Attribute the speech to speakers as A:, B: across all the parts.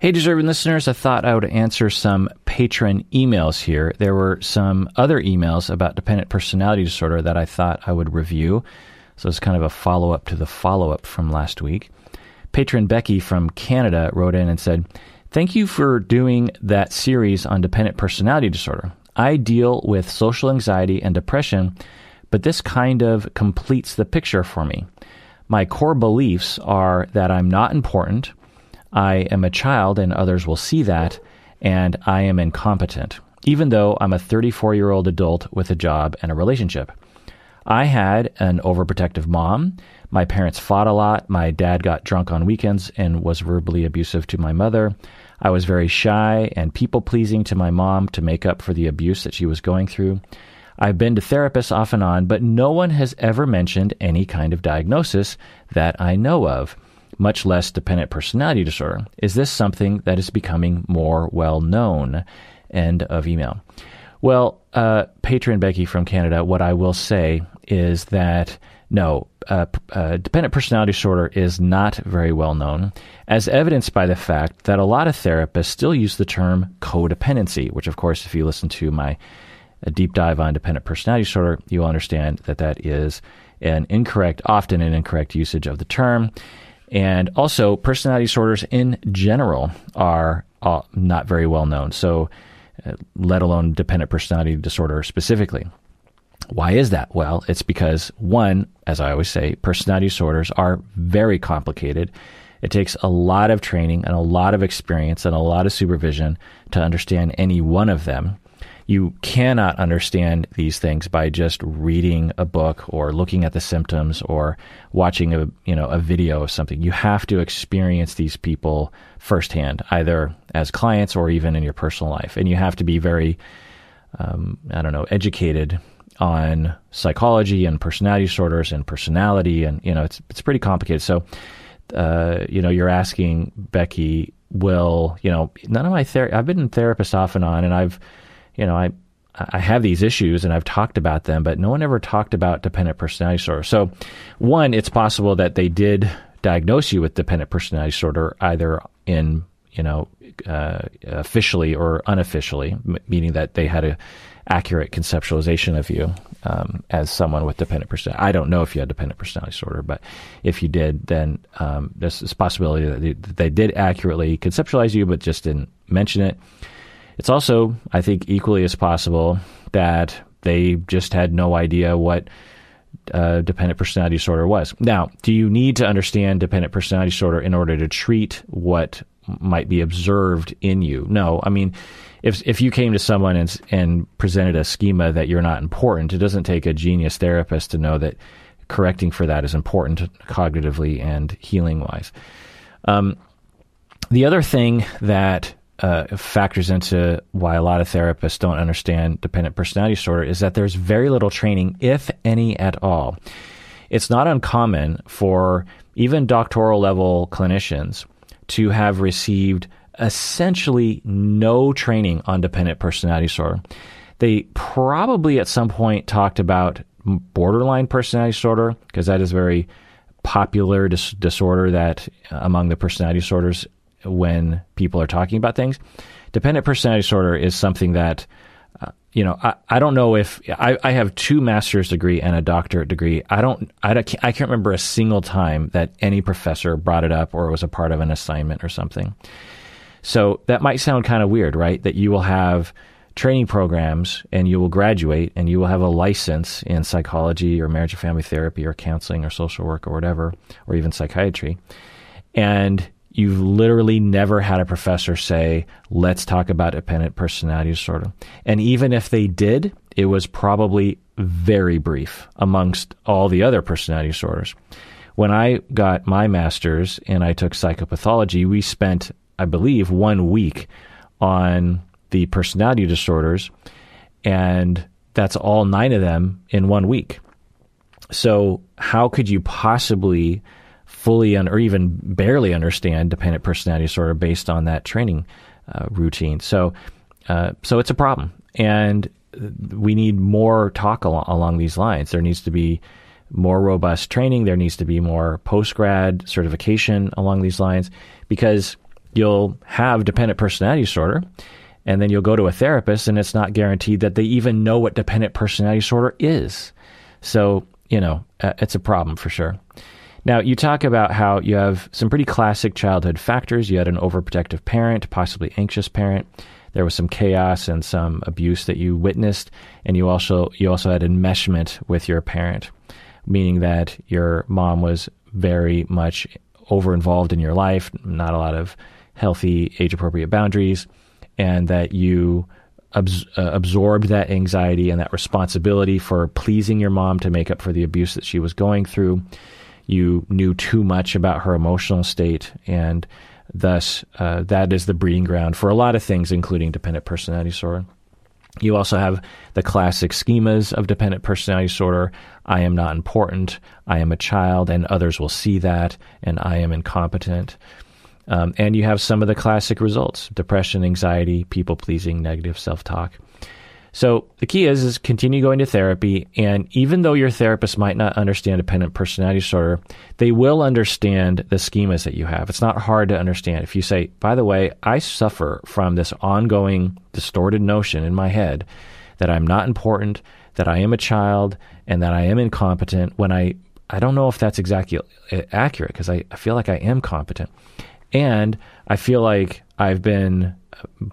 A: Hey, deserving listeners, I thought I would answer some patron emails here. There were some other emails about dependent personality disorder that I thought I would review. So it's kind of a follow up to the follow up from last week. Patron Becky from Canada wrote in and said, Thank you for doing that series on dependent personality disorder. I deal with social anxiety and depression, but this kind of completes the picture for me. My core beliefs are that I'm not important I am a child and others will see that, and I am incompetent, even though I'm a 34 year old adult with a job and a relationship. I had an overprotective mom. My parents fought a lot. My dad got drunk on weekends and was verbally abusive to my mother. I was very shy and people pleasing to my mom to make up for the abuse that she was going through. I've been to therapists off and on, but no one has ever mentioned any kind of diagnosis that I know of much less dependent personality disorder. Is this something that is becoming more well known? End of email. Well, uh, patron Becky from Canada, what I will say is that no, uh, uh, dependent personality disorder is not very well known, as evidenced by the fact that a lot of therapists still use the term codependency, which, of course, if you listen to my deep dive on dependent personality disorder, you'll understand that that is an incorrect, often an incorrect usage of the term. And also, personality disorders in general are uh, not very well known. So, uh, let alone dependent personality disorder specifically. Why is that? Well, it's because, one, as I always say, personality disorders are very complicated. It takes a lot of training and a lot of experience and a lot of supervision to understand any one of them you cannot understand these things by just reading a book or looking at the symptoms or watching a you know a video of something. You have to experience these people firsthand, either as clients or even in your personal life, and you have to be very um, I don't know educated on psychology and personality disorders and personality, and you know it's it's pretty complicated. So. Uh, you know, you're asking Becky, will you know? None of my therapy I've been in therapist off and on, and I've you know, I I have these issues and I've talked about them, but no one ever talked about dependent personality disorder. So, one, it's possible that they did diagnose you with dependent personality disorder either in you know uh, officially or unofficially, meaning that they had a accurate conceptualization of you um, as someone with dependent personality. I don't know if you had dependent personality disorder, but if you did, then um, there's this possibility that they, that they did accurately conceptualize you, but just didn't mention it. It's also, I think, equally as possible that they just had no idea what uh, dependent personality disorder was. Now, do you need to understand dependent personality disorder in order to treat what might be observed in you? No. I mean, if if you came to someone and and presented a schema that you're not important, it doesn't take a genius therapist to know that correcting for that is important cognitively and healing wise. Um, the other thing that uh, factors into why a lot of therapists don't understand dependent personality disorder is that there's very little training, if any at all. It's not uncommon for even doctoral level clinicians to have received essentially no training on dependent personality disorder. They probably at some point talked about borderline personality disorder because that is a very popular dis- disorder that among the personality disorders when people are talking about things. Dependent personality disorder is something that, uh, you know, I, I don't know if I, I have two master's degree and a doctorate degree. I don't, I don't, I can't remember a single time that any professor brought it up or it was a part of an assignment or something. So that might sound kind of weird, right? That you will have training programs and you will graduate and you will have a license in psychology or marriage and family therapy or counseling or social work or whatever, or even psychiatry. And You've literally never had a professor say, let's talk about dependent personality disorder. And even if they did, it was probably very brief amongst all the other personality disorders. When I got my master's and I took psychopathology, we spent, I believe, one week on the personality disorders, and that's all nine of them in one week. So, how could you possibly fully un- or even barely understand dependent personality disorder based on that training uh, routine. So, uh, so it's a problem, and we need more talk al- along these lines. There needs to be more robust training. There needs to be more post grad certification along these lines, because you'll have dependent personality disorder, and then you'll go to a therapist, and it's not guaranteed that they even know what dependent personality disorder is. So, you know, uh, it's a problem for sure. Now, you talk about how you have some pretty classic childhood factors. You had an overprotective parent, possibly anxious parent. There was some chaos and some abuse that you witnessed, and you also you also had enmeshment with your parent, meaning that your mom was very much over involved in your life, not a lot of healthy age appropriate boundaries, and that you abs- uh, absorbed that anxiety and that responsibility for pleasing your mom to make up for the abuse that she was going through you knew too much about her emotional state, and thus uh, that is the breeding ground for a lot of things, including dependent personality disorder. You also have the classic schemas of dependent personality disorder. I am not important. I am a child, and others will see that, and I am incompetent. Um, and you have some of the classic results depression, anxiety, people pleasing, negative self talk. So the key is is continue going to therapy and even though your therapist might not understand dependent personality disorder, they will understand the schemas that you have. It's not hard to understand. If you say, "By the way, I suffer from this ongoing distorted notion in my head that I'm not important, that I am a child, and that I am incompetent," when I I don't know if that's exactly uh, accurate because I, I feel like I am competent. And I feel like I've been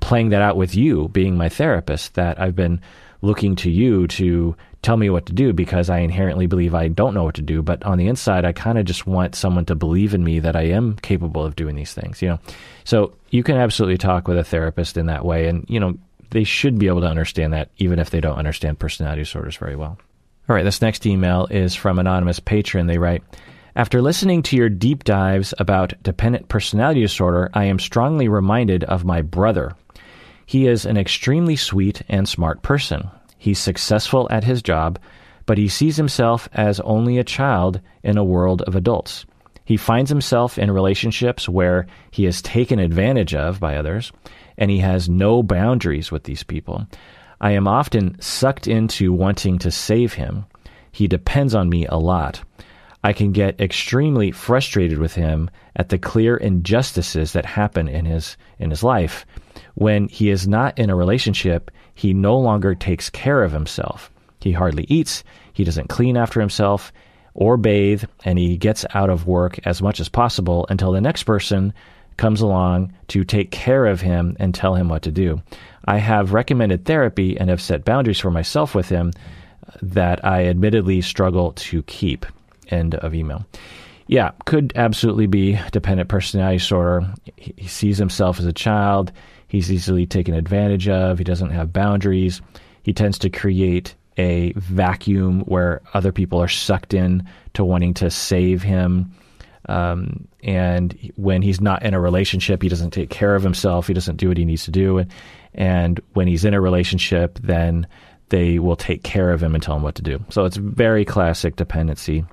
A: playing that out with you being my therapist that I've been looking to you to tell me what to do because I inherently believe I don't know what to do. But on the inside, I kind of just want someone to believe in me that I am capable of doing these things, you know? So you can absolutely talk with a therapist in that way. And, you know, they should be able to understand that even if they don't understand personality disorders very well. All right, this next email is from anonymous patron. They write, after listening to your deep dives about dependent personality disorder, I am strongly reminded of my brother. He is an extremely sweet and smart person. He's successful at his job, but he sees himself as only a child in a world of adults. He finds himself in relationships where he is taken advantage of by others, and he has no boundaries with these people. I am often sucked into wanting to save him. He depends on me a lot. I can get extremely frustrated with him at the clear injustices that happen in his in his life. When he is not in a relationship, he no longer takes care of himself. He hardly eats, he doesn't clean after himself or bathe, and he gets out of work as much as possible until the next person comes along to take care of him and tell him what to do. I have recommended therapy and have set boundaries for myself with him that I admittedly struggle to keep. End of email. Yeah, could absolutely be dependent personality disorder. He sees himself as a child. He's easily taken advantage of. He doesn't have boundaries. He tends to create a vacuum where other people are sucked in to wanting to save him. Um, and when he's not in a relationship, he doesn't take care of himself. He doesn't do what he needs to do. And, and when he's in a relationship, then they will take care of him and tell him what to do. So it's very classic dependency.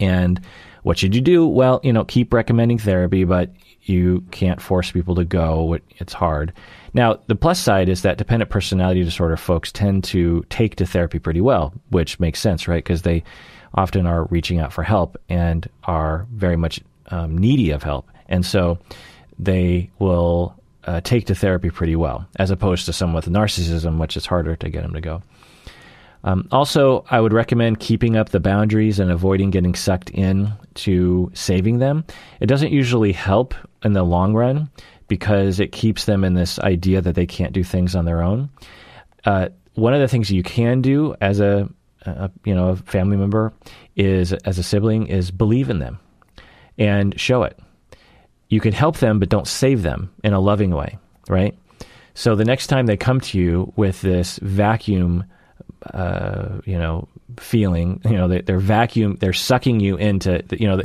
A: And what should you do? Well, you know, keep recommending therapy, but you can't force people to go. It's hard. Now, the plus side is that dependent personality disorder folks tend to take to therapy pretty well, which makes sense, right? Because they often are reaching out for help and are very much um, needy of help. And so they will uh, take to therapy pretty well, as opposed to someone with narcissism, which is harder to get them to go. Um, also, I would recommend keeping up the boundaries and avoiding getting sucked in to saving them. It doesn't usually help in the long run because it keeps them in this idea that they can't do things on their own. Uh, one of the things you can do as a, a, you know a family member is as a sibling is believe in them and show it. You can help them, but don't save them in a loving way, right? So the next time they come to you with this vacuum uh, you know, feeling. You know, they, are vacuum, they're sucking you into. You know,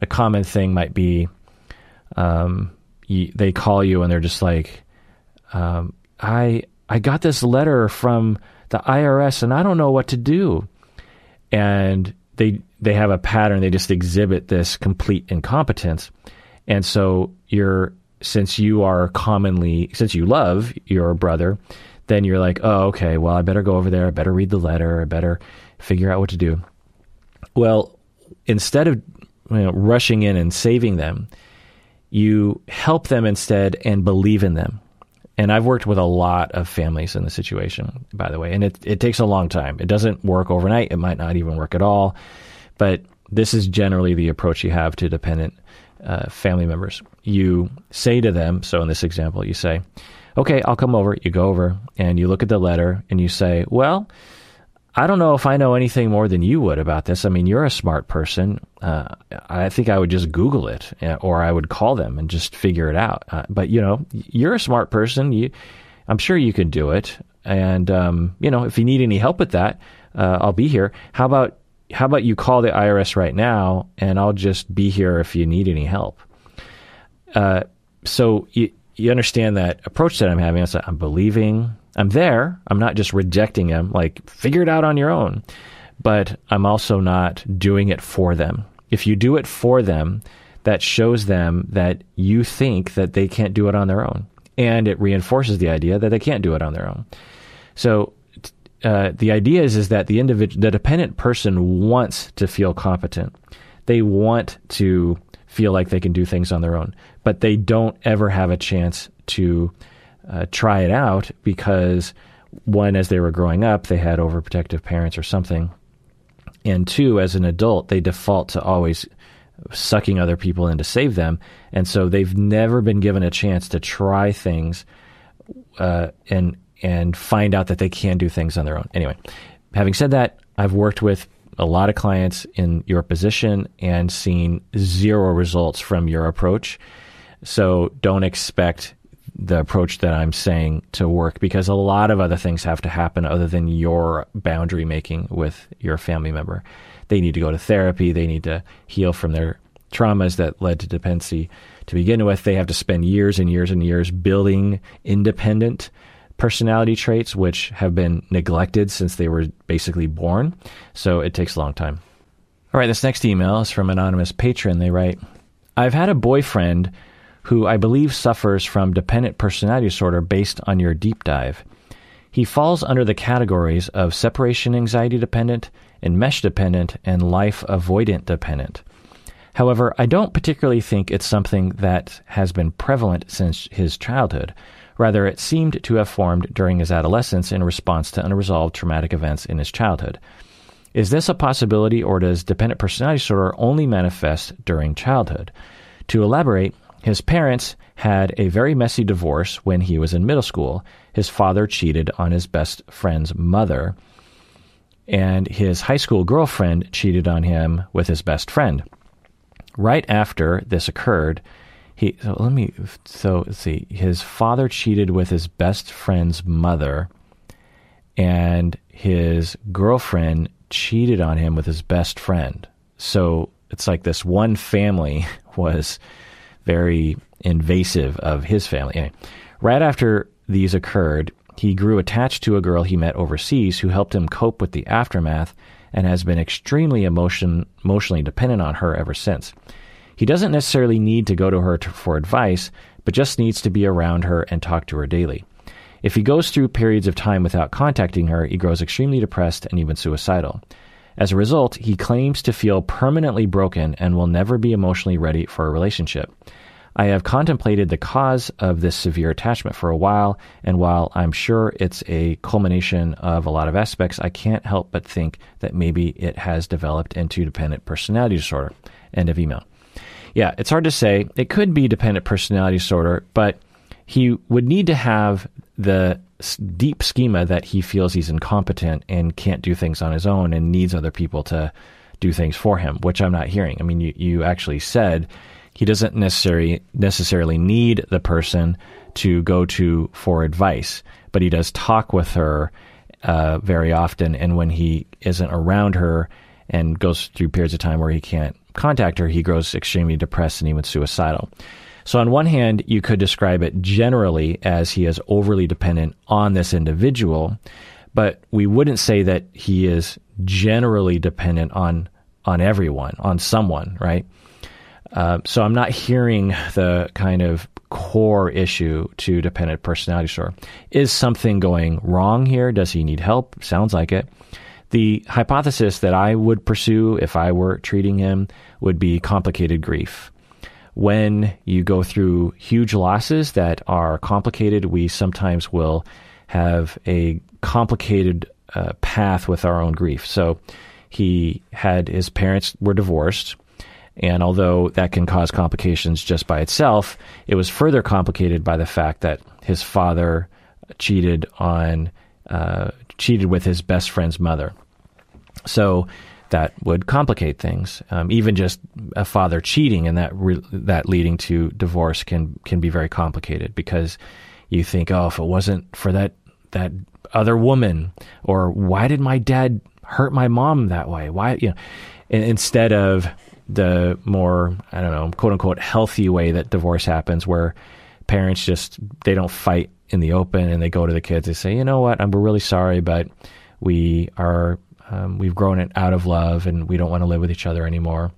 A: a common thing might be, um, you, they call you and they're just like, um, I I got this letter from the IRS and I don't know what to do, and they they have a pattern. They just exhibit this complete incompetence, and so you're since you are commonly since you love your brother then you're like, oh, okay, well, I better go over there. I better read the letter. I better figure out what to do. Well, instead of you know, rushing in and saving them, you help them instead and believe in them. And I've worked with a lot of families in the situation, by the way, and it, it takes a long time. It doesn't work overnight. It might not even work at all. But this is generally the approach you have to dependent uh, family members. You say to them, so in this example, you say, okay, I'll come over. You go over and you look at the letter and you say, well, I don't know if I know anything more than you would about this. I mean, you're a smart person. Uh, I think I would just Google it, uh, or I would call them and just figure it out. Uh, but you know, you're a smart person. You, I'm sure you can do it. And um, you know, if you need any help with that, uh, I'll be here. How about how about you call the IRS right now, and I'll just be here if you need any help. Uh, so you you understand that approach that I'm having. I'm believing I'm there. I'm not just rejecting them, like, figure it out on your own. But I'm also not doing it for them. If you do it for them, that shows them that you think that they can't do it on their own. And it reinforces the idea that they can't do it on their own. So uh, the idea is, is that the individual, the dependent person wants to feel competent. They want to feel like they can do things on their own, but they don't ever have a chance to uh, try it out because one, as they were growing up, they had overprotective parents or something, and two, as an adult, they default to always sucking other people in to save them, and so they've never been given a chance to try things uh, and and find out that they can do things on their own. Anyway, having said that, I've worked with a lot of clients in your position and seen zero results from your approach. So don't expect the approach that I'm saying to work because a lot of other things have to happen other than your boundary making with your family member. They need to go to therapy, they need to heal from their traumas that led to dependency to begin with. They have to spend years and years and years building independent personality traits which have been neglected since they were basically born. So it takes a long time. All right, this next email is from anonymous patron. They write, I've had a boyfriend who I believe suffers from dependent personality disorder based on your deep dive. He falls under the categories of separation anxiety dependent, enmesh dependent, and life avoidant dependent. However, I don't particularly think it's something that has been prevalent since his childhood. Rather, it seemed to have formed during his adolescence in response to unresolved traumatic events in his childhood. Is this a possibility, or does dependent personality disorder only manifest during childhood? To elaborate, his parents had a very messy divorce when he was in middle school. His father cheated on his best friend's mother, and his high school girlfriend cheated on him with his best friend. Right after this occurred, he so let me so let's see his father cheated with his best friend's mother and his girlfriend cheated on him with his best friend so it's like this one family was very invasive of his family. Anyway, right after these occurred, he grew attached to a girl he met overseas who helped him cope with the aftermath and has been extremely emotion, emotionally dependent on her ever since. He doesn't necessarily need to go to her to, for advice, but just needs to be around her and talk to her daily. If he goes through periods of time without contacting her, he grows extremely depressed and even suicidal. As a result, he claims to feel permanently broken and will never be emotionally ready for a relationship. I have contemplated the cause of this severe attachment for a while, and while I'm sure it's a culmination of a lot of aspects, I can't help but think that maybe it has developed into dependent personality disorder. End of email. Yeah, it's hard to say. It could be dependent personality disorder, but he would need to have the deep schema that he feels he's incompetent and can't do things on his own and needs other people to do things for him, which I'm not hearing. I mean, you, you actually said he doesn't necessarily necessarily need the person to go to for advice, but he does talk with her uh, very often. And when he isn't around her and goes through periods of time where he can't contact her, he grows extremely depressed and even suicidal. So, on one hand, you could describe it generally as he is overly dependent on this individual, but we wouldn't say that he is generally dependent on on everyone, on someone, right? Uh, so I'm not hearing the kind of core issue to dependent personality disorder. Is something going wrong here? Does he need help? Sounds like it. The hypothesis that I would pursue if I were treating him would be complicated grief when you go through huge losses that are complicated, we sometimes will have a complicated uh, path with our own grief. So he had his parents were divorced. And although that can cause complications just by itself, it was further complicated by the fact that his father cheated on uh, cheated with his best friend's mother. So that would complicate things. Um, even just a father cheating and that re- that leading to divorce can can be very complicated because you think, oh, if it wasn't for that that other woman, or why did my dad hurt my mom that way? Why, you know, instead of the more I don't know, quote unquote, healthy way that divorce happens, where parents just they don't fight in the open and they go to the kids. They say, you know what, I'm, we're really sorry, but we are um, we've grown it out of love and we don't want to live with each other anymore.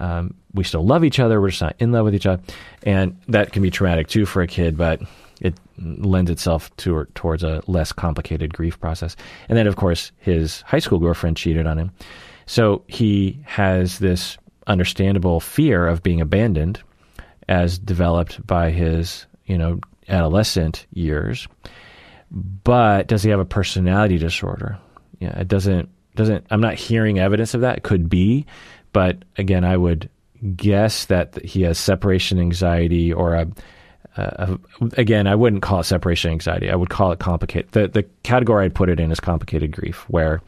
A: Um, we still love each other. We're just not in love with each other, and that can be traumatic too for a kid. But it lends itself to, towards a less complicated grief process. And then, of course, his high school girlfriend cheated on him, so he has this understandable fear of being abandoned, as developed by his you know adolescent years. But does he have a personality disorder? Yeah, it doesn't doesn't I'm not hearing evidence of that. Could be, but again, I would guess that he has separation anxiety or a, a, again, I wouldn't call it separation anxiety. I would call it complicated. The the category I'd put it in is complicated grief, where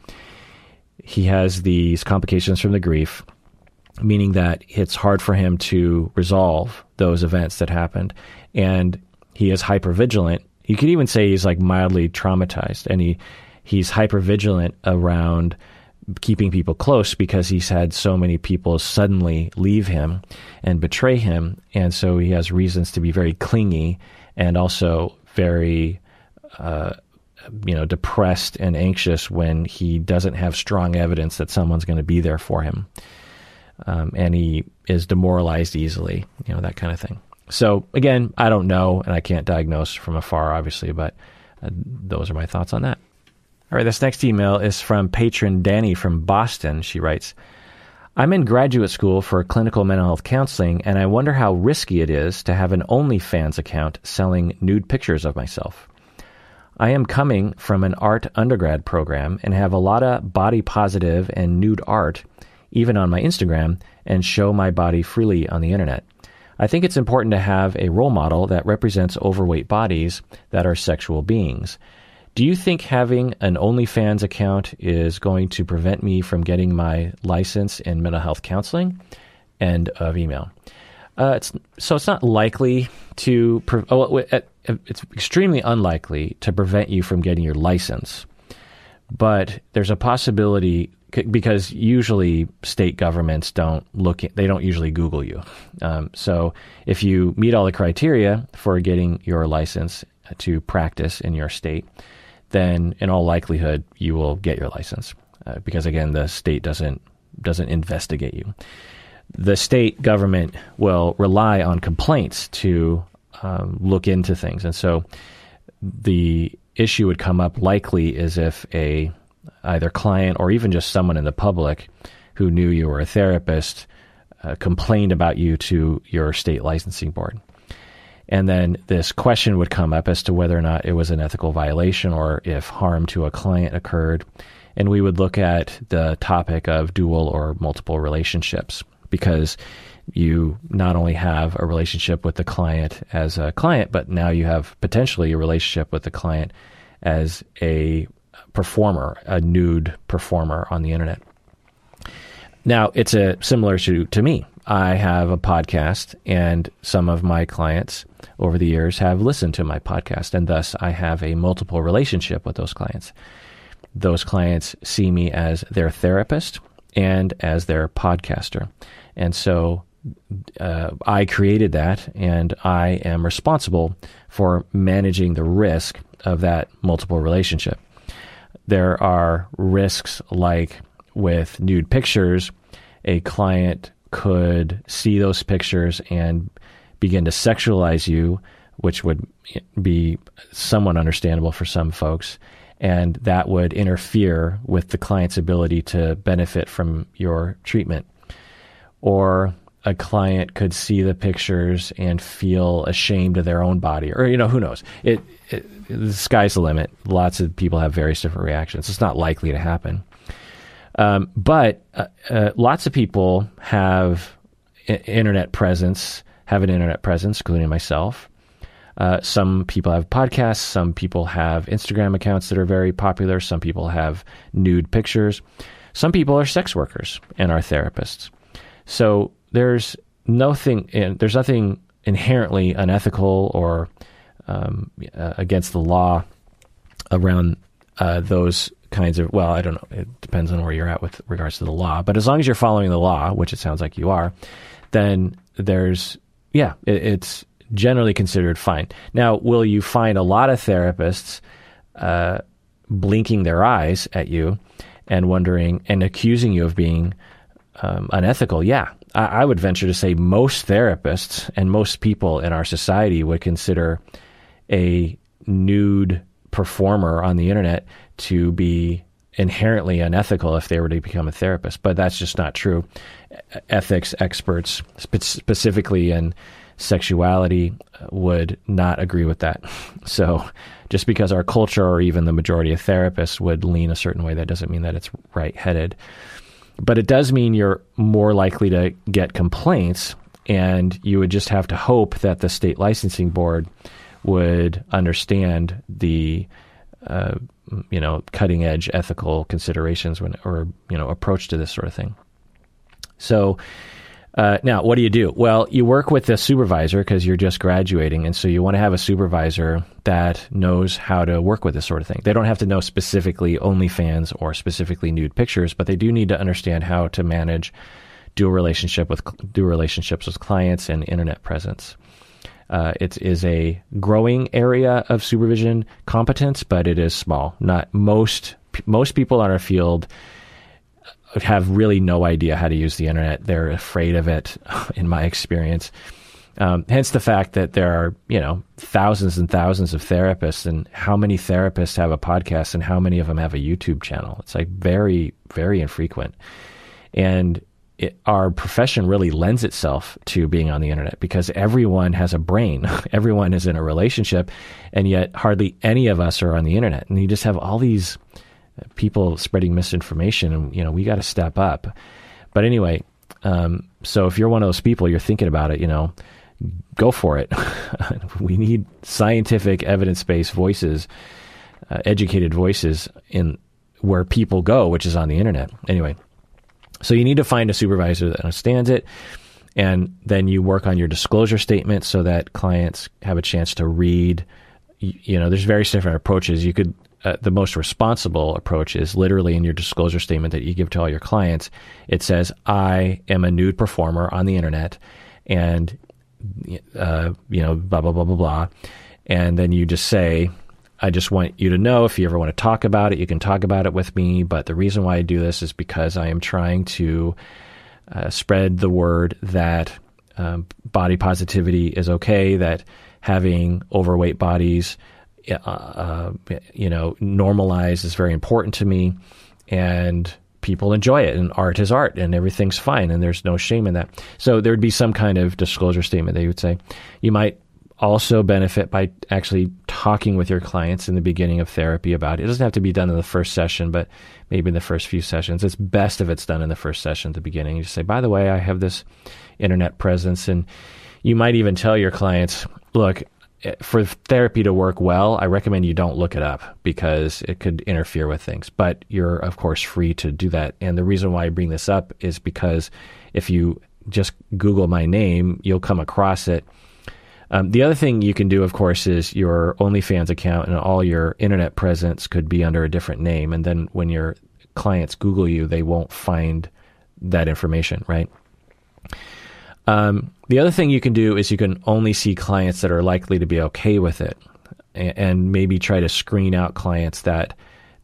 A: he has these complications from the grief, meaning that it's hard for him to resolve those events that happened, and he is hyper vigilant. You could even say he's like mildly traumatized, and he he's hyper vigilant around keeping people close because he's had so many people suddenly leave him and betray him. And so he has reasons to be very clingy and also very, uh, you know, depressed and anxious when he doesn't have strong evidence that someone's going to be there for him. Um, and he is demoralized easily, you know, that kind of thing. So again, I don't know, and I can't diagnose from afar, obviously, but uh, those are my thoughts on that. All right, this next email is from patron Danny from Boston. She writes, I'm in graduate school for clinical mental health counseling, and I wonder how risky it is to have an OnlyFans account selling nude pictures of myself. I am coming from an art undergrad program and have a lot of body positive and nude art, even on my Instagram, and show my body freely on the internet. I think it's important to have a role model that represents overweight bodies that are sexual beings. Do you think having an OnlyFans account is going to prevent me from getting my license in mental health counseling? End of email. Uh, it's, so it's not likely to. Pre- oh, it's extremely unlikely to prevent you from getting your license, but there's a possibility because usually state governments don't look. They don't usually Google you. Um, so if you meet all the criteria for getting your license to practice in your state, then in all likelihood you will get your license uh, because again the state doesn't doesn't investigate you. The state government will rely on complaints to um, look into things, and so the issue would come up likely is if a either client or even just someone in the public who knew you were a therapist uh, complained about you to your state licensing board. And then this question would come up as to whether or not it was an ethical violation or if harm to a client occurred. And we would look at the topic of dual or multiple relationships because you not only have a relationship with the client as a client, but now you have potentially a relationship with the client as a performer, a nude performer on the internet. Now, it's a similar to, to me. I have a podcast, and some of my clients over the years have listened to my podcast, and thus I have a multiple relationship with those clients. Those clients see me as their therapist and as their podcaster. And so uh, I created that, and I am responsible for managing the risk of that multiple relationship. There are risks like with nude pictures, a client could see those pictures and begin to sexualize you, which would be somewhat understandable for some folks. And that would interfere with the client's ability to benefit from your treatment. Or a client could see the pictures and feel ashamed of their own body, or you know, who knows? It, it the sky's the limit. Lots of people have various different reactions. It's not likely to happen. Um, but uh, uh, lots of people have I- internet presence, have an internet presence, including myself. Uh, some people have podcasts. Some people have Instagram accounts that are very popular. Some people have nude pictures. Some people are sex workers and are therapists. So there's nothing. There's nothing inherently unethical or um, uh, against the law around uh, those kinds of. Well, I don't know. It depends on where you're at with regards to the law. But as long as you're following the law, which it sounds like you are, then there's yeah, it, it's generally considered fine. Now, will you find a lot of therapists uh, blinking their eyes at you and wondering and accusing you of being um, unethical? Yeah, I, I, would venture to say most therapists and most people in our society would consider a nude performer on the internet to be inherently unethical if they were to become a therapist, but that's just not true. Ethics experts, spe- specifically in sexuality would not agree with that. So just because our culture or even the majority of therapists would lean a certain way, that doesn't mean that it's right headed. But it does mean you're more likely to get complaints, and you would just have to hope that the state licensing board would understand the uh, you know cutting edge ethical considerations when or you know approach to this sort of thing. So uh, now, what do you do? Well, you work with the supervisor because you're just graduating, and so you want to have a supervisor that knows how to work with this sort of thing. They don't have to know specifically OnlyFans or specifically nude pictures, but they do need to understand how to manage dual relationship with dual relationships with clients and internet presence. Uh, it is a growing area of supervision competence, but it is small. Not most most people in our field have really no idea how to use the internet. They're afraid of it, in my experience. Um, hence the fact that there are, you know, thousands and thousands of therapists, and how many therapists have a podcast, and how many of them have a YouTube channel. It's like very, very infrequent, and it, our profession really lends itself to being on the internet because everyone has a brain, everyone is in a relationship, and yet hardly any of us are on the internet, and you just have all these people spreading misinformation, and you know we got to step up. But anyway, um, so if you're one of those people, you're thinking about it, you know, go for it. we need scientific, evidence-based voices, uh, educated voices in where people go, which is on the internet. Anyway, so you need to find a supervisor that understands it. And then you work on your disclosure statement so that clients have a chance to read. You, know, there's various different approaches. You could uh, the most responsible approach is literally in your disclosure statement that you give to all your clients. It says, "I am a nude performer on the internet," and uh, you know, blah blah blah blah blah, and then you just say, "I just want you to know if you ever want to talk about it, you can talk about it with me. But the reason why I do this is because I am trying to uh, spread the word that um, body positivity is okay, that having overweight bodies." Uh, uh, you know, normalized is very important to me, and people enjoy it, and art is art, and everything's fine, and there's no shame in that. So there would be some kind of disclosure statement that you would say. You might also benefit by actually talking with your clients in the beginning of therapy about it. It doesn't have to be done in the first session, but maybe in the first few sessions. It's best if it's done in the first session at the beginning. You say, by the way, I have this internet presence, and you might even tell your clients, look, eh, for therapy to work well, I recommend you don't look it up because it could interfere with things. But you're, of course, free to do that. And the reason why I bring this up is because if you just Google my name, you'll come across it. Um, the other thing you can do, of course, is your OnlyFans account and all your internet presence could be under a different name. And then when your clients Google you, they won't find that information, right? Um, the other thing you can do is you can only see clients that are likely to be okay with it and, and maybe try to screen out clients that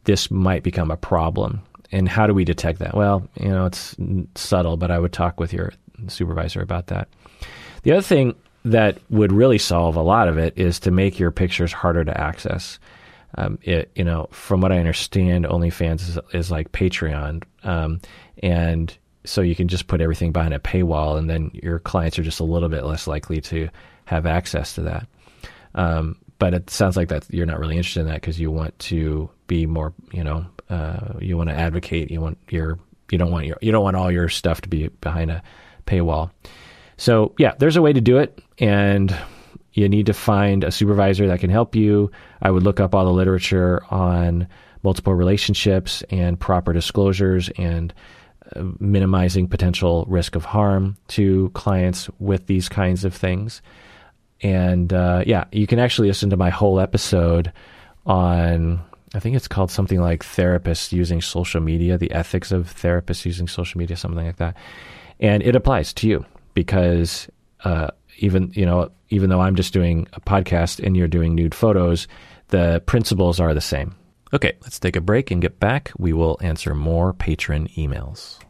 A: this might become a problem. And how do we detect that? Well, you know, it's subtle, but I would talk with your supervisor about that. The other thing that would really solve a lot of it is to make your pictures harder to access. Um, it, you know, from what I understand, OnlyFans is, is like Patreon, um, and so you can just put everything behind a paywall, and then your clients are just a little bit less likely to have access to that. Um, but it sounds like that you're not really interested in that because you want to be more, you know, uh, you want to advocate. You want your, you don't want your, you don't want all your stuff to be behind a paywall. So yeah, there's a way to do it, and you need to find a supervisor that can help you. I would look up all the literature on multiple relationships and proper disclosures and uh, minimizing potential risk of harm to clients with these kinds of things. And uh, yeah, you can actually listen to my whole episode on, I think it's called something like therapists using social media, the ethics of therapists using social media, something like that. And it applies to you because uh, even, you know, even though I'm just doing a podcast and you're doing nude photos, the principles are the same. Okay, let's take a break and get back. We will answer more patron emails.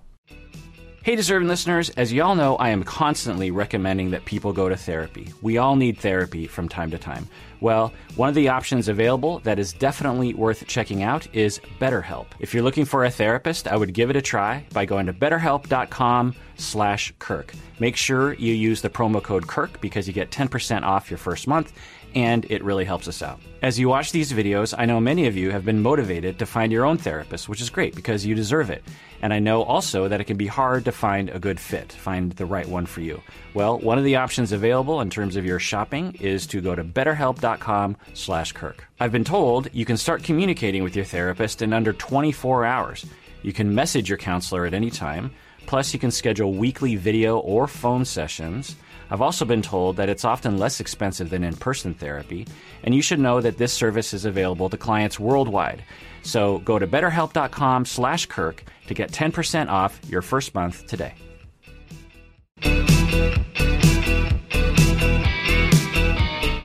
B: Hey, deserving listeners, as you all know, I am constantly recommending that people go to therapy. We all need therapy from time to time. Well, one of the options available that is definitely worth checking out is BetterHelp. If you're looking for a therapist, I would give it a try by going to betterhelp.com slash Kirk. Make sure you use the promo code Kirk because you get 10% off your first month and it really helps us out. As you watch these videos, I know many of you have been motivated to find your own therapist, which is great because you deserve it. And I know also that it can be hard to find a good fit, find the right one for you. Well, one of the options available in terms of your shopping is to go to betterhelp.com/kirk. I've been told you can start communicating with your therapist in under 24 hours. You can message your counselor at any time. Plus, you can schedule weekly video or phone sessions. I've also been told that it's often less expensive than in person therapy, and you should know that this service is available to clients worldwide. So go to betterhelp.com slash Kirk to get 10% off your first month today.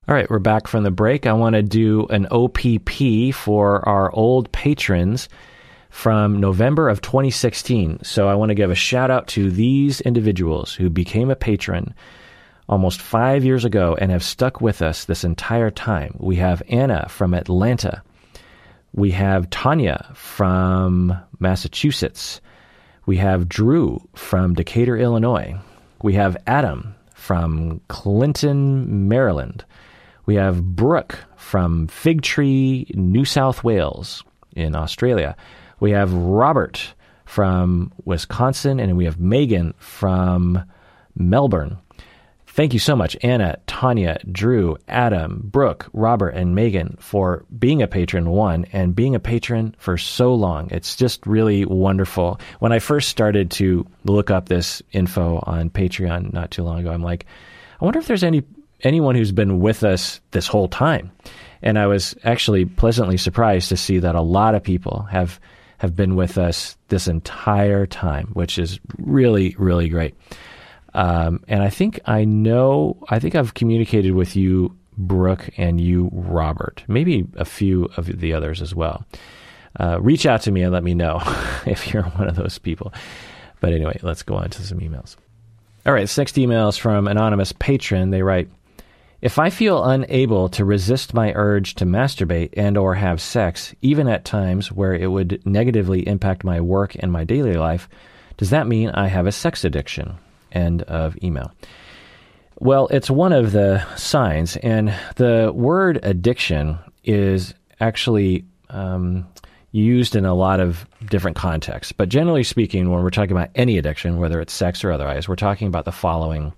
A: All right, we're back from the break. I want to do an OPP for our old patrons from November of 2016. So I want to give a shout out to these individuals who became a patron almost five years ago and have stuck with us this entire time. We have Anna from Atlanta. We have Tanya from Massachusetts. We have Drew from Decatur, Illinois. We have Adam from Clinton, Maryland. We have Brooke from Fig Tree, New South Wales in Australia. We have Robert from Wisconsin, and we have Megan from Melbourne. Thank you so much, Anna, Tanya, Drew, Adam, Brooke, Robert, and Megan for being a patron, one, and being a patron for so long. It's just really wonderful. When I first started to look up this info on Patreon not too long ago, I'm like, I wonder if there's any anyone who's been with us this whole time. And I was actually pleasantly surprised to see that a lot of people have have been with us this entire time, which is really, really great. Um, and I think I know, I think I've communicated with you, Brooke, and you, Robert, maybe a few of the others as well. Uh, reach out to me and let me know if you're one of those people. But anyway, let's go on to some emails. All right, next email is from anonymous patron. They write, if I feel unable to resist my urge to masturbate and or have sex, even at times where it would negatively impact my work and my daily life, does that mean I have a sex addiction? End of email. Well, it's one of the signs, and the word addiction is actually um, used in a lot of different contexts. But generally speaking, when we're talking about any addiction, whether it's sex or otherwise, we're talking about the following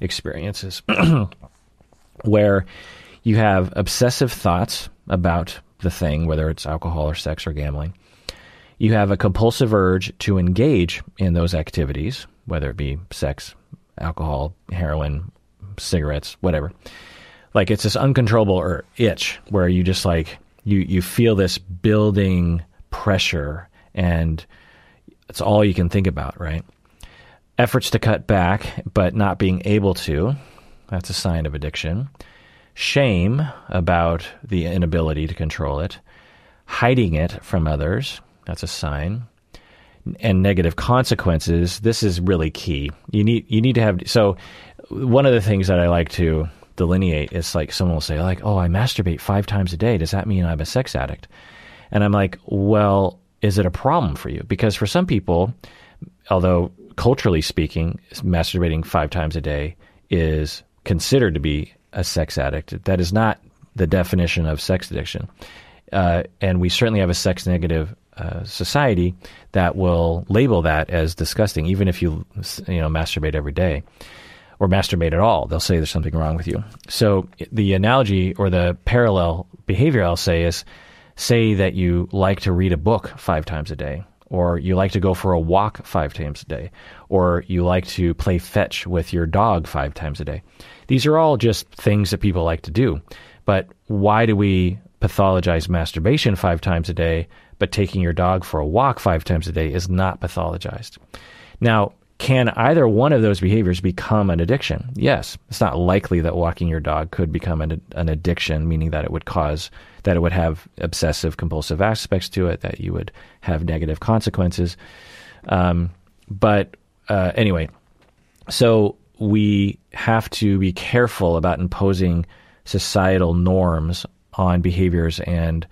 A: experiences where you have obsessive thoughts about the thing, whether it's alcohol or sex or gambling. You have a compulsive urge to engage in those activities, whether it be sex, alcohol, heroin, cigarettes, whatever. Like it's this uncontrollable itch where you just like you you feel this building pressure and it's all you can think about, right? Efforts to cut back but not being able to, that's a sign of addiction. Shame about the inability to control it. Hiding it from others, that's a sign and negative consequences, this is really key. You need you need to have so one of the things that I like to delineate is like someone will say like, "Oh, I masturbate 5 times a day. Does that mean I'm a sex addict?" And I'm like, "Well, is it a problem for you?" Because for some people, although culturally speaking, masturbating five times a day is considered to be a sex addict. That is not the definition of sex addiction. Uh, and we certainly have a sex negative uh, society that will label that as disgusting, even if you you know masturbate every day or masturbate at all. They'll say there's something wrong with you. So the analogy or the parallel behavior I'll say is say that you like to read a book five times a day, or you like to go for a walk five times a day, or you like to play fetch with your dog five times a day. These are all just things that people like to do. But why do we pathologize masturbation five times a day, but taking your dog for a walk five times a day is not pathologized? Now, can either one of those behaviors become an addiction? Yes. It's not likely that walking your dog could become an, an addiction, meaning that it would cause, that it would have obsessive compulsive aspects to it, that you would have negative consequences. Um, but uh, anyway, so we have to be careful about imposing societal norms on behaviors and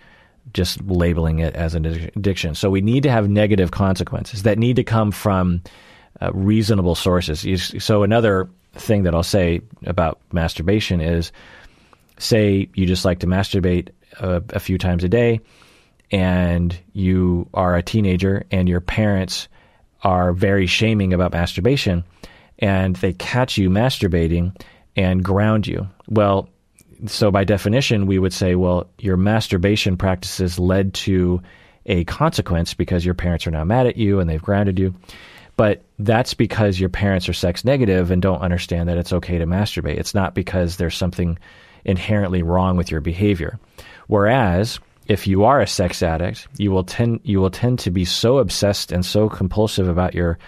A: just labeling it as an addiction. So we need to have negative consequences that need to come from uh, reasonable sources. So another thing that I'll say about masturbation is, say you just like to masturbate a, a few times a day, and you are a teenager, and your parents are very shaming about masturbation, and they catch you masturbating and ground you. Well, so by definition, we would say, well, your masturbation practices led to a consequence because your parents are now mad at you and they've grounded you. But that's because your parents are sex negative and don't understand that it's okay to masturbate. It's not because there's something inherently wrong with your behavior. Whereas if you are a sex addict, you will tend you will tend to be so obsessed and so compulsive about your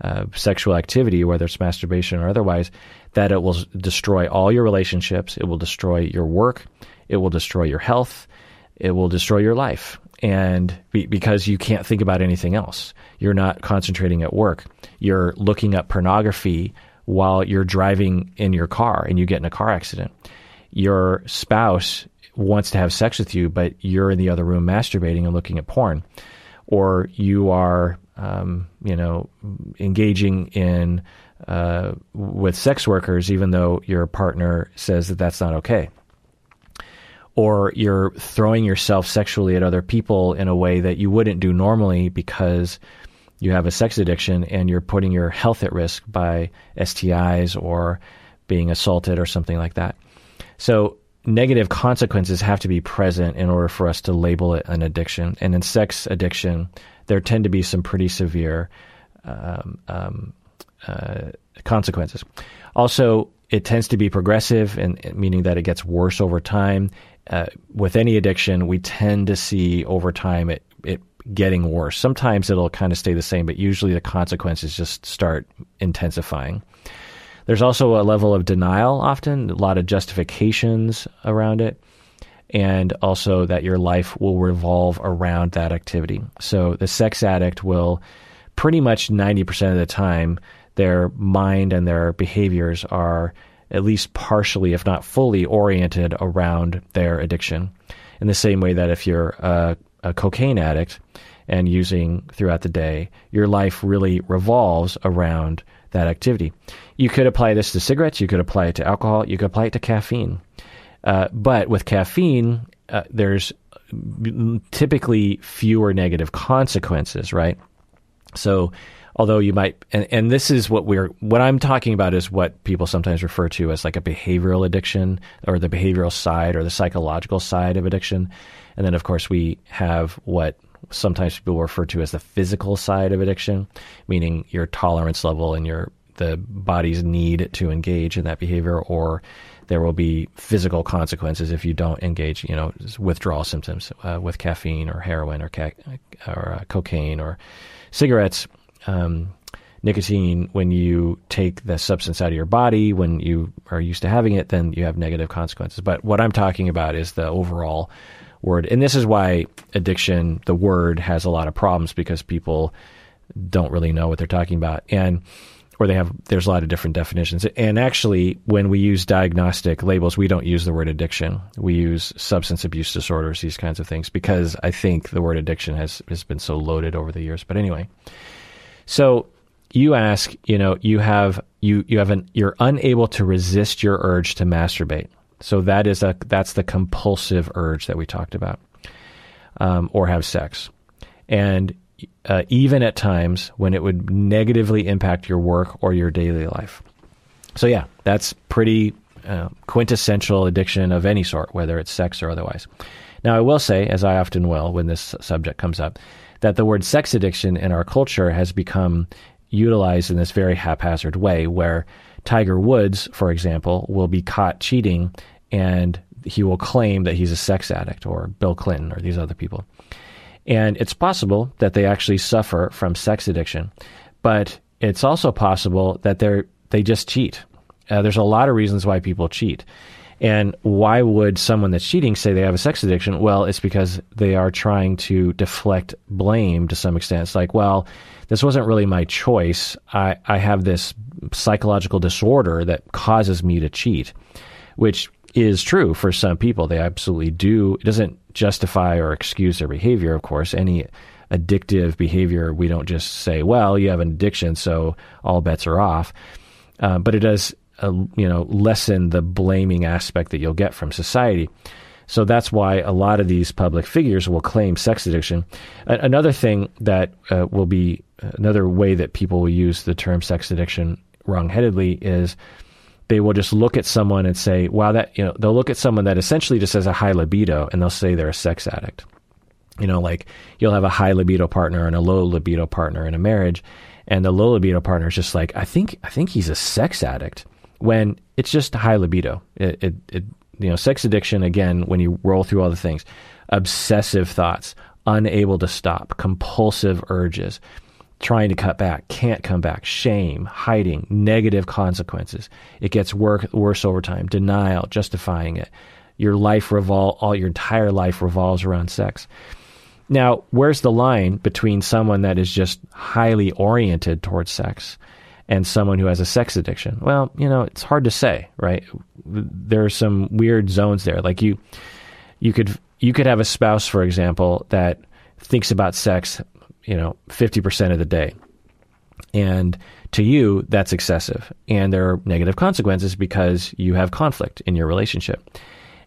A: uh, sexual activity, whether it's masturbation or otherwise, that it will destroy all your relationships. It will destroy your work. It will destroy your health. It will destroy your life and be, because you can't think about anything else. You're not concentrating at work. You're looking up pornography while you're driving in your car and you get in a car accident. Your spouse wants to have sex with you, but you're in the other room masturbating and looking at porn, or you are, um, you know, engaging in uh, with sex workers, even though your partner says that that's not okay or you're throwing yourself sexually at other people in a way that you wouldn't do normally because you have a sex addiction and you're putting your health at risk by STIs or being assaulted or something like that. So negative consequences have to be present in order for us to label it an addiction. And in sex addiction, there tend to be some pretty severe um, um, uh, consequences. Also, it tends to be progressive, meaning that it gets worse over time uh, with any addiction, we tend to see over time it, it getting worse. Sometimes it'll kind of stay the same, but usually the consequences just start intensifying. There's also a level of denial often, a lot of justifications around it, and also that your life will revolve around that activity. So the sex addict will pretty much 90% of the time, their mind and their behaviors are at least partially, if not fully, oriented around their addiction. In the same way that if you're a, a cocaine addict and using throughout the day, your life really revolves around that activity. You could apply this to cigarettes, you could apply it to alcohol, you could apply it to caffeine. Uh, but with caffeine, uh, there's typically fewer negative consequences, right? So although you might and, and this is what we're what i'm talking about is what people sometimes refer to as like a behavioral addiction or the behavioral side or the psychological side of addiction and then of course we have what sometimes people refer to as the physical side of addiction meaning your tolerance level and your the body's need to engage in that behavior or there will be physical consequences if you don't engage, you know, withdrawal symptoms uh, with caffeine or heroin or, ca- or uh, cocaine or cigarettes um, nicotine, when you take the substance out of your body, when you are used to having it, then you have negative consequences. But what I'm talking about is the overall word. And this is why addiction, the word, has a lot of problems because people don't really know what they're talking about. And or they have there's a lot of different definitions. And actually, when we use diagnostic labels, we don't use the word addiction. We use substance abuse disorders, these kinds of things, because I think the word addiction has has been so loaded over the years. But anyway, so you ask, you know, you have you you have an you're unable to resist your urge to masturbate. So that is a that's the compulsive urge that we talked about, um, or have sex, and uh, even at times when it would negatively impact your work or your daily life. So yeah, that's pretty uh, quintessential addiction of any sort, whether it's sex or otherwise. Now, I will say, as I often will when this subject comes up, that the word sex addiction in our culture has become utilized in this very haphazard way, where Tiger Woods, for example, will be caught cheating and he will claim that he's a sex addict, or Bill Clinton, or these other people. And it's possible that they actually suffer from sex addiction, but it's also possible that they're they just cheat. Uh, there's a lot of reasons why people cheat. And why would someone that's cheating say they have a sex addiction? Well, it's because they are trying to deflect blame to some extent. It's like, well, this wasn't really my choice. I, I have this psychological disorder that causes me to cheat, which is true for some people. They absolutely do. It doesn't justify or excuse their behavior, of course. Any addictive behavior, we don't just say, well, you have an addiction, so all bets are off. Uh, but it does, uh, you know, lessen the blaming aspect that you'll get from society. So that's why a lot of these public figures will claim sex addiction. A- another thing that uh, will be another way that people will use the term sex addiction wrongheadedly is they will just look at someone and say, wow, that, you know, they'll look at someone that essentially just has a high libido and they'll say they're a sex addict. You know, like you'll have a high libido partner and a low libido partner in a marriage. And the low libido partner is just like, I think, I think he's a sex addict when it's just high libido. It, it, it, you know, sex addiction, again, when you roll through all the things, obsessive thoughts, unable to stop, compulsive urges, trying to cut back, can't come back, shame, hiding, negative consequences. It gets work, worse over time, denial, justifying it. Your life revol all your entire life revolves around sex. Now, where's the line between someone that is just highly oriented towards sex and someone who has a sex addiction? Well, you know, it's hard to say, right? There are some weird zones there. Like you you could you could have a spouse, for example, that thinks about sex you know, 50% of the day. And to you, that's excessive. And there are negative consequences because you have conflict in your relationship.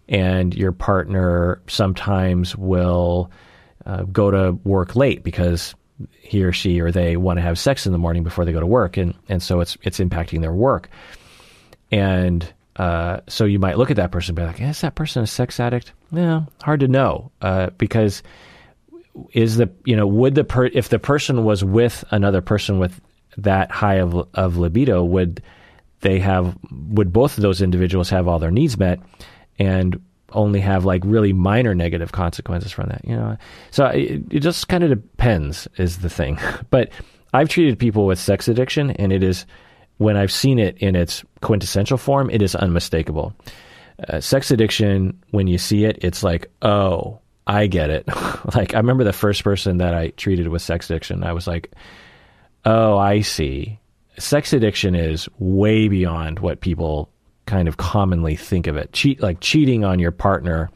A: And your partner sometimes will uh, go to work late because he or she or they want to have sex in the morning before they go to work. And, and so it's, it's impacting their work. And uh, so you might look at that person and be like, is that person a sex addict? Yeah, hard to know uh, because is the you know would the per, if the person was with another person with that high of of libido would they have would both of those individuals have all their needs met and only have like really minor negative consequences from that you know? So it, it just kind of depends is the thing. But i've treated people with sex addiction and it is when i've seen it in its quintessential form it is unmistakable. Uh, sex addiction when you see it it's like oh I get it. like I remember the first person that I treated with sex addiction. I was like, "Oh, I see. Sex addiction is way beyond what people kind of commonly think of it. Cheat like cheating on your partner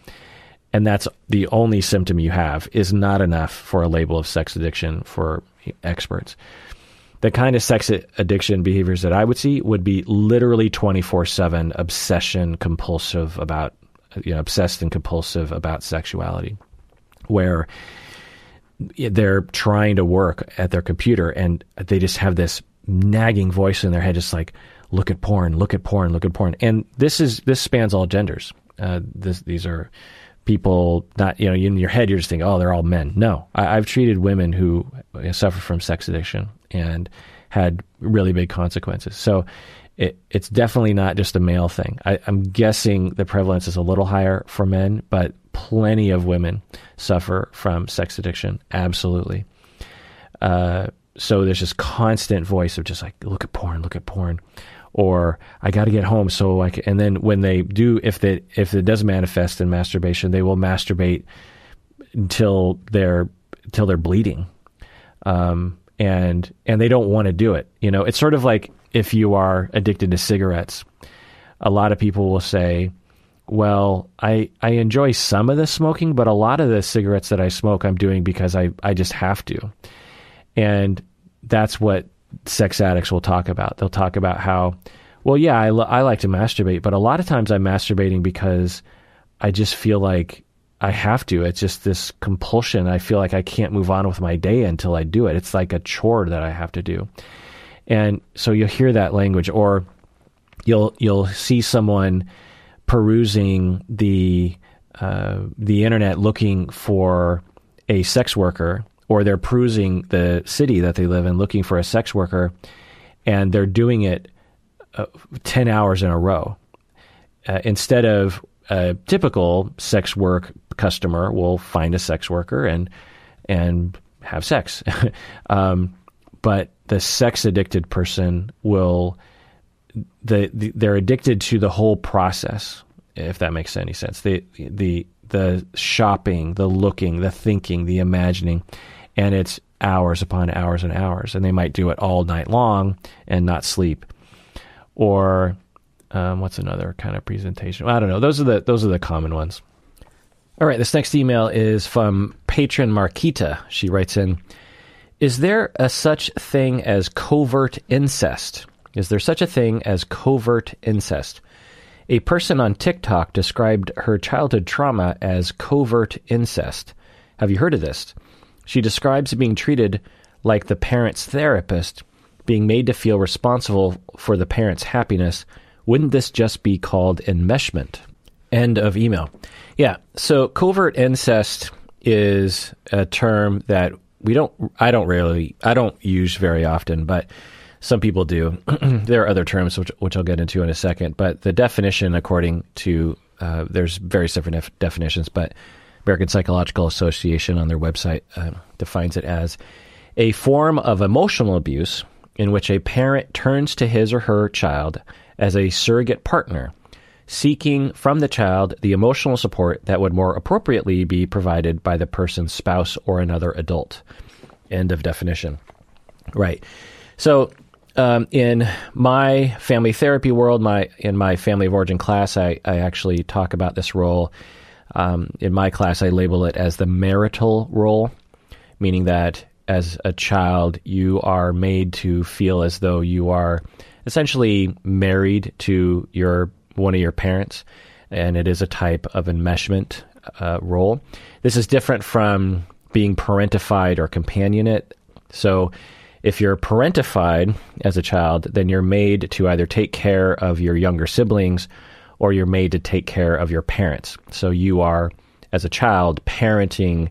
A: and that's the only symptom you have is not enough for a label of sex addiction for experts. The kind of sex addiction behaviors that I would see would be literally 24/7 obsession compulsive about you know, obsessed and compulsive about sexuality, where they're trying to work at their computer and they just have this nagging voice in their head, just like, look at porn, look at porn, look at porn. And this is this spans all genders. Uh, this, these are people not you know in your head you're just thinking oh they're all men. No, I, have treated women who suffer from sex addiction and had really big consequences. So it, it's definitely not just a male thing. I, am guessing the prevalence is a little higher for men, but plenty of women suffer from sex addiction. Absolutely. Uh, so there's this constant voice of just like, look at porn, look at porn, or I got to get home so I can. And then when they do, if they if it does manifest in masturbation, they will masturbate until they're until they're bleeding. Um, and and they don't want to do it. You know, it's sort of like if you are addicted to cigarettes, a lot of people will say, well, I, I enjoy some of the smoking, but a lot of the cigarettes that I smoke, I'm doing because I, I just have to. And that's what sex addicts will talk about. They'll talk about how, well, yeah, I, I like to masturbate, but a lot of times I'm masturbating because I just feel like I have to. It's just this compulsion. I feel like I can't move on with my day until I do it. It's like a chore that I have to do. And so you'll hear that language, or you'll you'll see someone perusing the uh, the internet looking for a sex worker, or they're perusing the city that they live in looking for a sex worker, and they're doing it uh, ten hours in a row uh, instead of a typical sex work customer will find a sex worker and and have sex. um, but the sex addicted person will the, the, they're addicted to the whole process if that makes any sense. The the the shopping the looking the thinking the imagining and it's hours upon hours and hours and they might do it all night long and not sleep. Or um, what's another kind of presentation? I don't know. Those are the those are the common ones. All right this next email is from patron marquita. She writes in is there a such thing as covert incest? Is there such a thing as covert incest? A person on TikTok described her childhood trauma as covert incest. Have you heard of this? She describes being treated like the parent's therapist, being made to feel responsible for the parent's happiness. Wouldn't this just be called enmeshment? End of email. Yeah, so covert incest is a term that we don't I don't really I don't use very often, but some people do. there are other terms which, which I'll get into in a second, but the definition, according to uh, there's various different def- definitions, but American Psychological Association on their website uh, defines it as a form of emotional abuse in which a parent turns to his or her child as a surrogate partner, seeking from the child the emotional support that would more appropriately be provided by the person's spouse or another adult. End of definition. Right. So, um, in my family therapy world, my in my family of origin class, I, I actually talk about this role. Um, in my class, I label it as the marital role, meaning that as a child, you are made to feel as though you are essentially married to your one of your parents, and it is a type of enmeshment uh, role. This is different from being parentified or companionate. So, if you're parentified as a child, then you're made to either take care of your younger siblings or you're made to take care of your parents. So, you are, as a child, parenting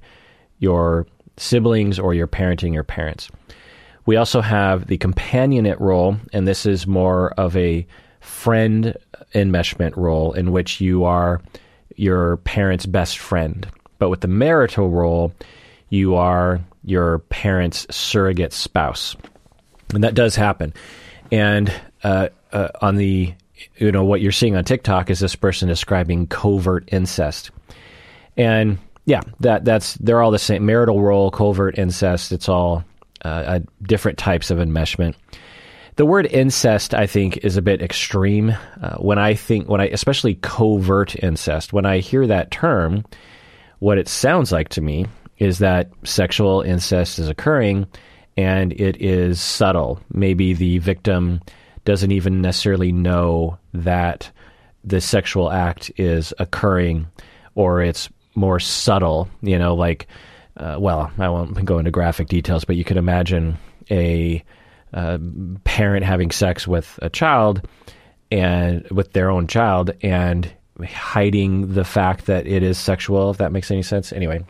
A: your siblings or you're parenting your parents. We also have the companionate role, and this is more of a friend enmeshment role in which you are your parent's best friend. But with the marital role, you are your parent's surrogate spouse. And that does happen. And uh, uh, on the, you know, what you're seeing on TikTok is this person describing covert incest. And yeah, that that's they're all the same marital role, covert incest. It's all uh, different types of enmeshment. The word incest, I think, is a bit extreme. Uh, when I think, when I, especially covert incest, when I hear that term, what it sounds like to me is that sexual incest is occurring and it is subtle. Maybe the victim doesn't even necessarily know that the sexual act is occurring or it's more subtle, you know, like, uh, well, I won't go into graphic details, but you could imagine a uh, parent having sex with a child and with their own child and hiding the fact that it is sexual, if that makes any sense. Anyway,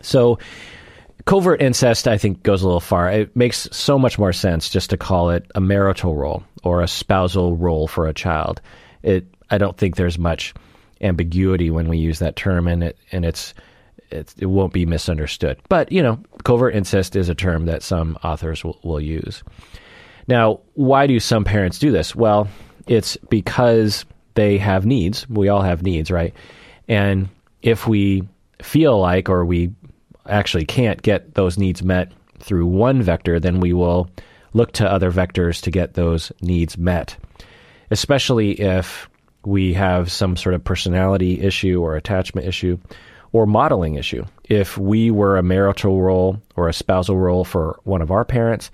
A: so covert incest, I think, goes a little far. It makes so much more sense just to call it a marital role or a spousal role for a child. It, I don't think there's much ambiguity when we use that term, and it and it's it, it won't be misunderstood. But, you know, covert incest is a term that some authors will, will use. Now, why do some parents do this? Well, it's because they have needs. We all have needs, right? And if we feel like or we actually can't get those needs met through one vector, then we will look to other vectors to get those needs met. Especially if we have some sort of personality issue or attachment issue or modeling issue. If we were a marital role or a spousal role for one of our parents,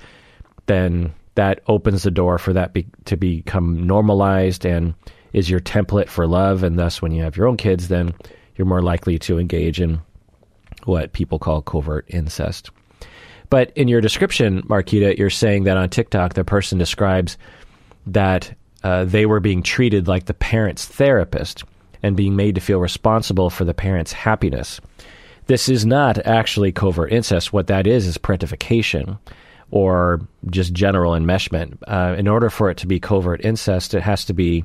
A: then that opens the door for that be, to become normalized and is your template for love. And thus, when you have your own kids, then you're more likely to engage in what people call covert incest. But in your description, Marquita, you're saying that on TikTok, the person describes that uh, they were being treated like the parent's therapist and being made to feel responsible for the parent's happiness. This is not actually covert incest. What that is is parentification or just general enmeshment. Uh, in order for it to be covert incest, it has to be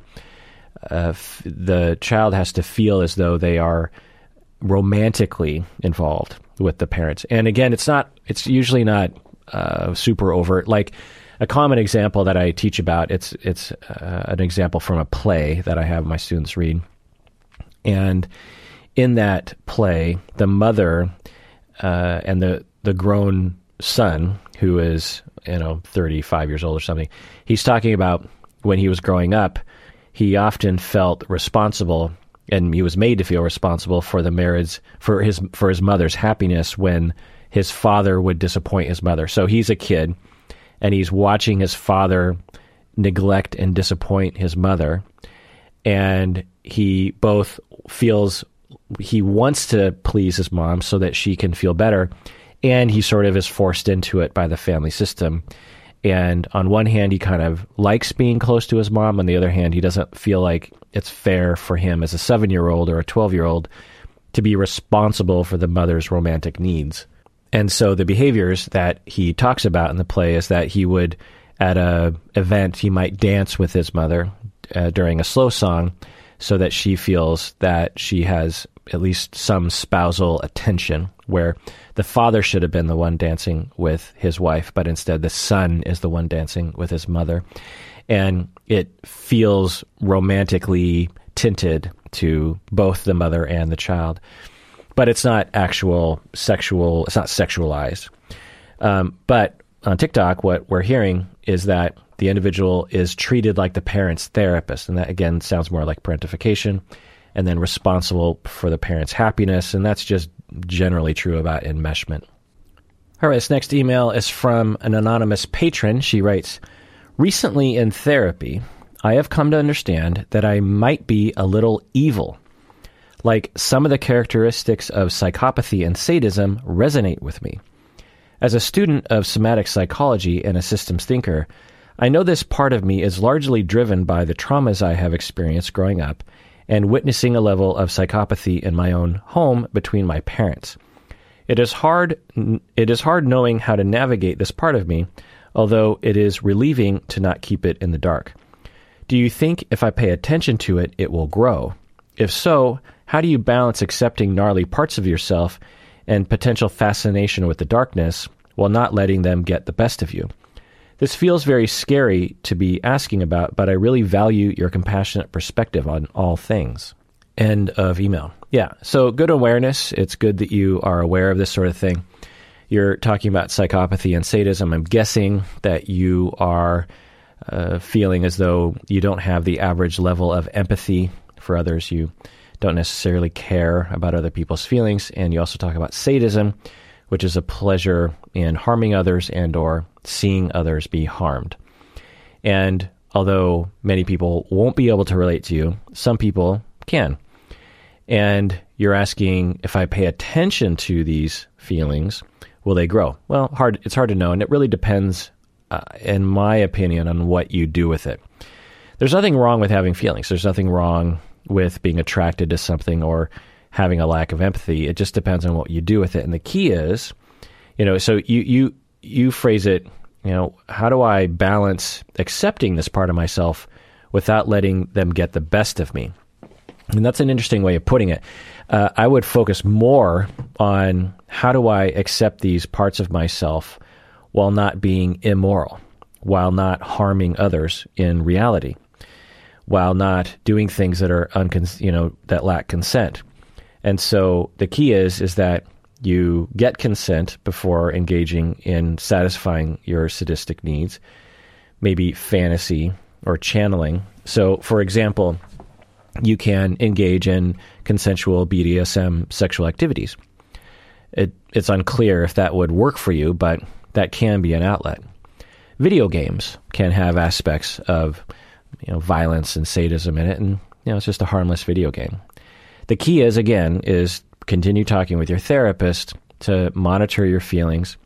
A: uh, f- the child has to feel as though they are romantically involved with the parents. And again, it's not. It's usually not uh, super overt. Like a common example that I teach about. It's it's uh, an example from a play that I have my students read, and in that play, the mother uh, and the the grown son, who is you know thirty five years old or something, he's talking about when he was growing up. He often felt responsible and he was made to feel responsible for the marriage for his for his mother's happiness when his father would disappoint his mother. So he's a kid and he's watching his father neglect and disappoint his mother and he both feels he wants to please his mom so that she can feel better and he sort of is forced into it by the family system. And on one hand he kind of likes being close to his mom. On the other hand he doesn't feel like it's fair for him as a 7-year-old or a 12-year-old to be responsible for the mother's romantic needs. And so the behaviors that he talks about in the play is that he would at a event he might dance with his mother uh, during a slow song so that she feels that she has at least some spousal attention where the father should have been the one dancing with his wife but instead the son is the one dancing with his mother. And it feels romantically tinted to both the mother and the child. But it's not actual sexual it's not sexualized. Um, but on tiktok what we're hearing is that the individual is treated like the parent's therapist. And that again sounds more like parentification and then responsible for the parent's happiness. And that's just generally true about enmeshment. All right this next email is from an anonymous patron. She writes recently in therapy i have come to understand that i might be a little evil like some of the characteristics of psychopathy and sadism resonate with me. As a student of somatic psychology and a systems thinker, I know this part of me is largely driven by the traumas I have experienced growing up and witnessing a level of psychopathy in my own home between my parents. It is hard it is hard knowing how to navigate this part of me, although it is relieving to not keep it in the dark. Do you think if I pay attention to it, it will grow? If so, how do you balance accepting gnarly parts of yourself and potential fascination with the darkness while not letting them get the best of you? This feels very scary to be asking about, but I really value your compassionate perspective on all things. End of email. Yeah, so good awareness. It's good that you are aware of this sort of thing. You're talking about psychopathy and sadism. I'm guessing that you are uh, feeling as though you don't have the average level of empathy for others. You don't necessarily care about other people's feelings. And you also talk about sadism, which is a pleasure in harming others and or seeing others be harmed. And although many people won't be able to relate to you, some people can. And you're asking if I pay attention to these feelings, will they grow? Well, hard. It's hard to know, and it really depends, uh, in my opinion, on what you do with it. There's nothing wrong with having feelings. There's nothing wrong with being attracted to something or having a lack of empathy. It just depends on what you do with it. And the key is, you know, so you you you phrase it, you know, how do I balance accepting this part of myself without letting them get the best of me? And that's an interesting way of putting it. Uh, I would focus more on how do I accept these parts of myself while not being immoral, while not harming others in reality while not doing things that are uncon- you know that lack consent. And so the key is is that you get consent before engaging in satisfying your sadistic needs, maybe fantasy or channeling. So, for example, you can engage in consensual BDSM sexual activities. It, it's unclear if that would work for you, but that can be an outlet. video games can have aspects of you know violence and sadism in it, and you know it's just a harmless video game. The key is again is continue talking with your therapist to monitor your feelings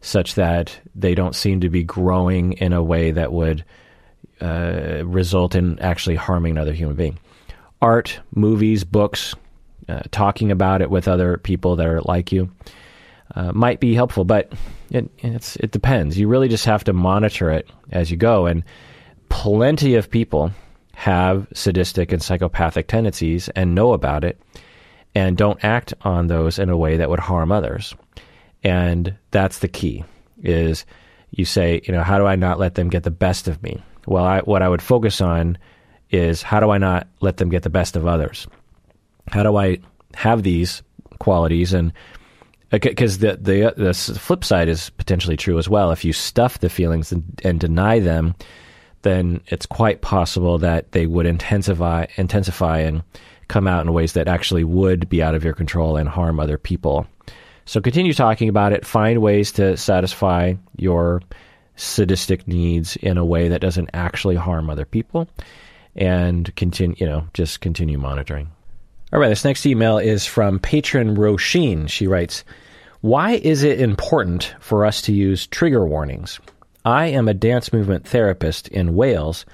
A: such that they don't seem to be growing in a way that would uh, result in actually harming another human being. Art, movies, books, uh, talking about it with other people that are like you uh, might be helpful, but it, it depends. You really just have to monitor it as you go. And plenty of people have sadistic and psychopathic tendencies and know about it and don't act on those in a way that would harm others. And that's the key is you say, you know, how do I not let them get the best of me? Well, I, what I would focus on is how do I not let them get the best of others? How do I have these qualities and uh, because the, the uh, the flip side is potentially true as well. If you stuff the feelings and, and, deny them, then it's quite possible that they would intensify intensify and come out in ways that actually would be out of your control and harm other people. So continue talking about it. Find ways to satisfy your sadistic needs in a way that doesn't actually harm other people, and continue. You know, just continue monitoring. All right, this next email is from patron Roisin. She writes, Why is it important for us to use trigger warnings? I am a dance movement therapist in Wales.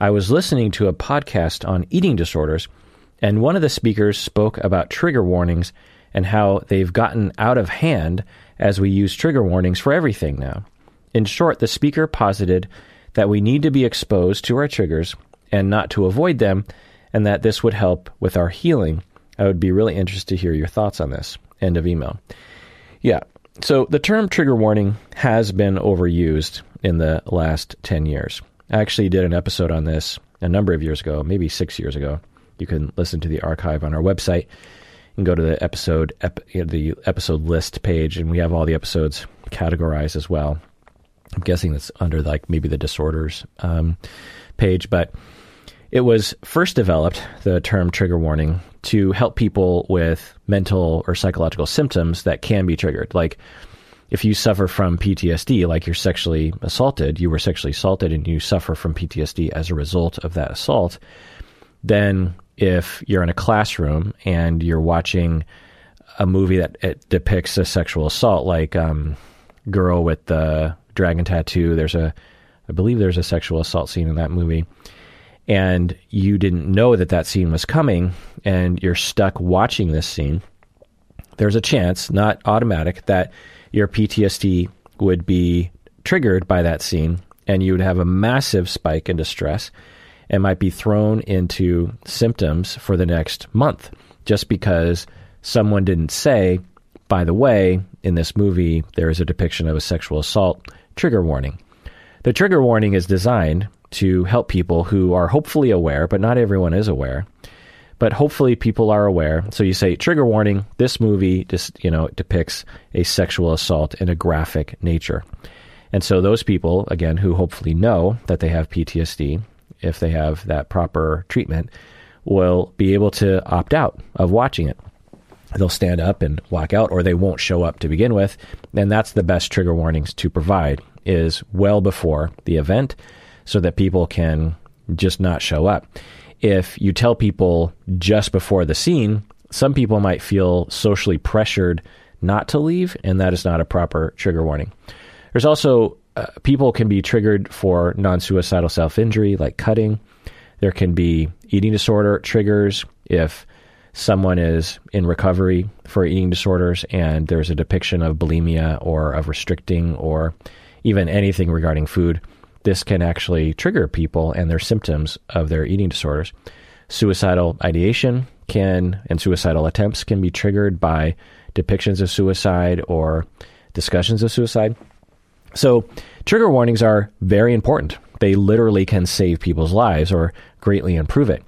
A: I was listening to a podcast on eating disorders, and one of the speakers spoke about trigger warnings and how they've gotten out of hand as we use trigger warnings for everything now. In short, the speaker posited that we need to be exposed to our triggers and not to avoid them, and that this would help with our healing. I would be really interested to hear your thoughts on this. End of email. Yeah. So the term trigger warning has been overused in the last 10 years. I actually did an episode on this a number of years ago, maybe six years ago. You can listen to the archive on our website and go to the episode ep, the episode list page, and we have all the episodes categorized as well. I'm guessing that's under like maybe the disorders um, page, but it was first developed the term trigger warning to help people with mental or psychological symptoms that can be triggered, like if you suffer from PTSD, like you're sexually assaulted, you were sexually assaulted and you suffer from PTSD as a result of that assault, then if you're in a classroom and you're watching a movie that depicts a sexual assault, like um, Girl with the Dragon Tattoo, there's a, I believe there's a sexual assault scene in that movie, and you didn't know that that scene was coming, and you're stuck watching this scene, there's a chance, not automatic, that your PTSD would be triggered by that scene, and you would have a massive spike in distress and might be thrown into symptoms for the next month just because someone didn't say, by the way, in this movie, there is a depiction of a sexual assault trigger warning. The trigger warning is designed to help people who are hopefully aware, but not everyone is aware. But hopefully people are aware. So you say trigger warning, this movie just, you know, depicts a sexual assault in a graphic nature. And so those people, again, who hopefully know that they have PTSD, if they have that proper treatment, will be able to opt out of watching it. They'll stand up and walk out, or they won't show up to begin with. And that's the best trigger warnings to provide is well before the event so that people can just not show up. If you tell people just before the scene, some people might feel socially pressured not to leave, and that is not a proper trigger warning. There's also uh, people can be triggered for non suicidal self injury, like cutting. There can be eating disorder triggers if someone is in recovery for eating disorders and there's a depiction of bulimia or of restricting or even anything regarding food. This can actually trigger people and their symptoms of their eating disorders. Suicidal ideation can and suicidal attempts can be triggered by depictions of suicide or discussions of suicide. So, trigger warnings are very important. They literally can save people's lives or greatly improve it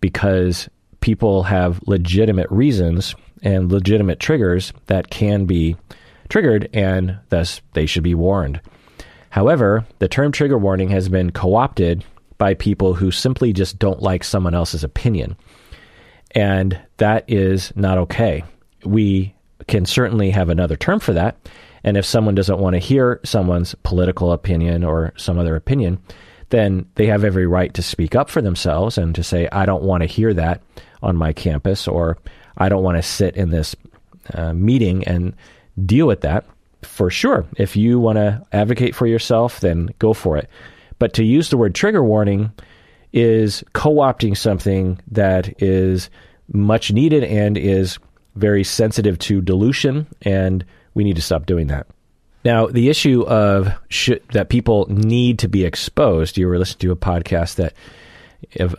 A: because people have legitimate reasons and legitimate triggers that can be triggered, and thus they should be warned. However, the term trigger warning has been co opted by people who simply just don't like someone else's opinion. And that is not okay. We can certainly have another term for that, And if someone doesn't want to hear someone's political opinion or some other opinion, then they have every right to speak up for themselves and to say, I don't want to hear that on my campus, or I don't want to sit in this uh, meeting and deal with that. For sure, if you want to advocate for yourself, then go for it. But to use the word trigger warning is co opting something that is much needed and is very sensitive to dilution, and we need to stop doing that. Now, the issue of should, that people need to be exposed. You were listening to a podcast that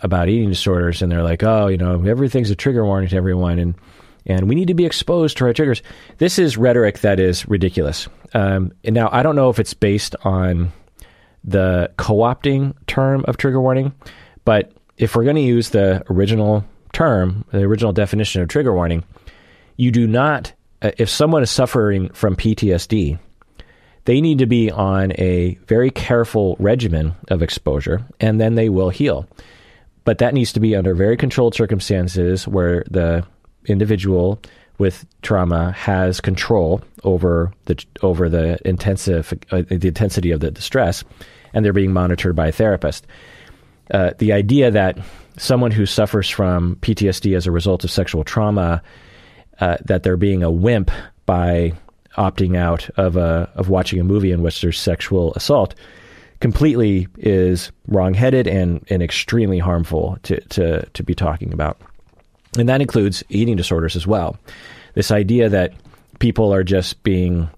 A: about eating disorders, and they're like, "Oh, you know, everything's a trigger warning to everyone," and and we need to be exposed to our triggers. This is rhetoric that is ridiculous. Um, and now, I don't know if it's based on the co-opting term of trigger warning, but if we're going to use the original term, the original definition of trigger warning, you do not. Uh, if someone is suffering from PTSD they need to be on a very careful regimen of exposure, and then they will heal. But that needs to be under very controlled circumstances where the individual with trauma has control over the over the intensive uh, the intensity of the distress, and they're being monitored by a therapist. Uh, the idea that someone who suffers from PTSD as a result of sexual trauma uh, that they're being a wimp by opting out of a of watching a movie in which there's sexual assault completely is wrongheaded and, and extremely harmful to, to, to be talking about. And that includes eating disorders as well. This idea that people are just being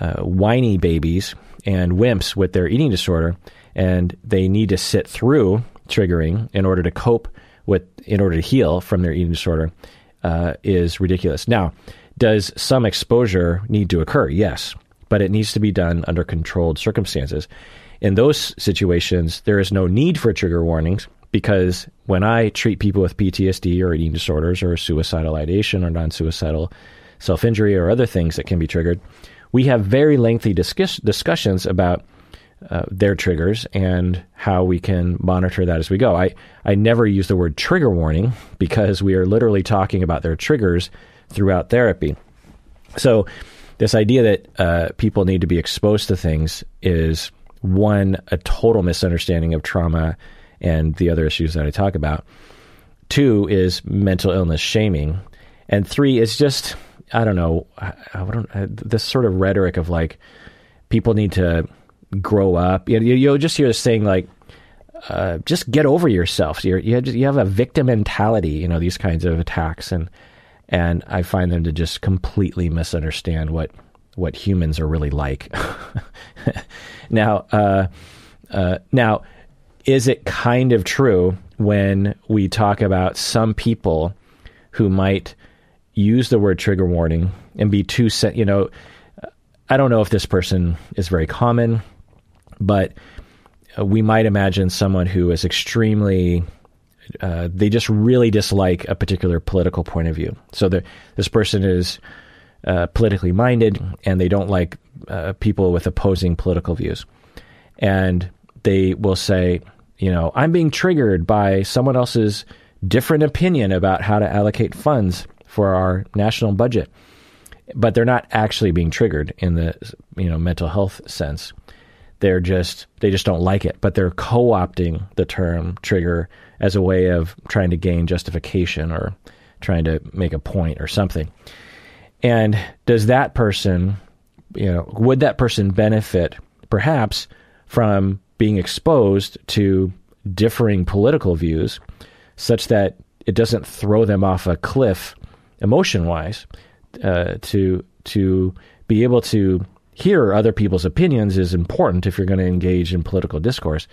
A: uh, whiny babies and wimps with their eating disorder, and they need to sit through triggering in order to cope with, in order to heal from their eating disorder, uh, is ridiculous. Now, does some exposure need to occur? Yes, but it needs to be done under controlled circumstances. In those situations, there is no need for trigger warnings because when I treat people with PTSD or eating disorders or suicidal ideation or non suicidal self injury or other things that can be triggered, we have very lengthy discuss- discussions about uh, their triggers and how we can monitor that as we go. I, I never use the word trigger warning because we are literally talking about their triggers throughout therapy. So, this idea that uh, people need to be exposed to things is one, a total misunderstanding of trauma and the other issues that I talk about. Two is mental illness shaming. And three is just, I don't know, I, I don't, uh, this sort of rhetoric of like, people need to grow up. You, you, you'll just hear this saying like, uh, just get over yourself. You're, you, have, you have a victim mentality, you know, these kinds of attacks. And and I find them to just completely misunderstand what what humans are really like. now, uh, uh, now, is it kind of true when we talk about some people who might use the word trigger warning and be too, you know, I don't know if this person is very common, but we might imagine someone who is extremely uh, they just really dislike a particular political point of view. So this person is uh, politically minded, and they don't like uh, people with opposing political views, and they will say, you know, I'm being triggered by someone else's different opinion about how to allocate funds for our national budget, but they're not actually being triggered in the you know mental health sense. They're just they just don't like it, but they're co-opting the term trigger as a way of trying to gain justification or trying to make a point or something. And does that person, you know, would that person benefit perhaps from being exposed to differing political views such that it doesn't throw them off a cliff emotion wise uh, to to be able to hear other people's opinions is important if you're going to engage in political discourse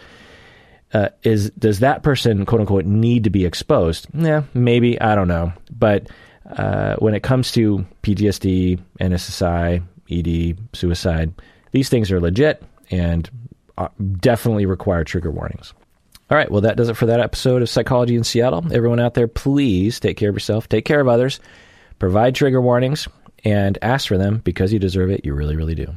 A: uh, is does that person quote unquote need to be exposed? Yeah, maybe I don't know, but uh, when it comes to PTSD, NSSI, ED, suicide, these things are legit and uh, definitely require trigger warnings. All right, well, that does it for that episode of Psychology in Seattle. Everyone out there, please take care of yourself, take care of others, provide trigger warnings, and ask for them because you deserve it. You really, really do.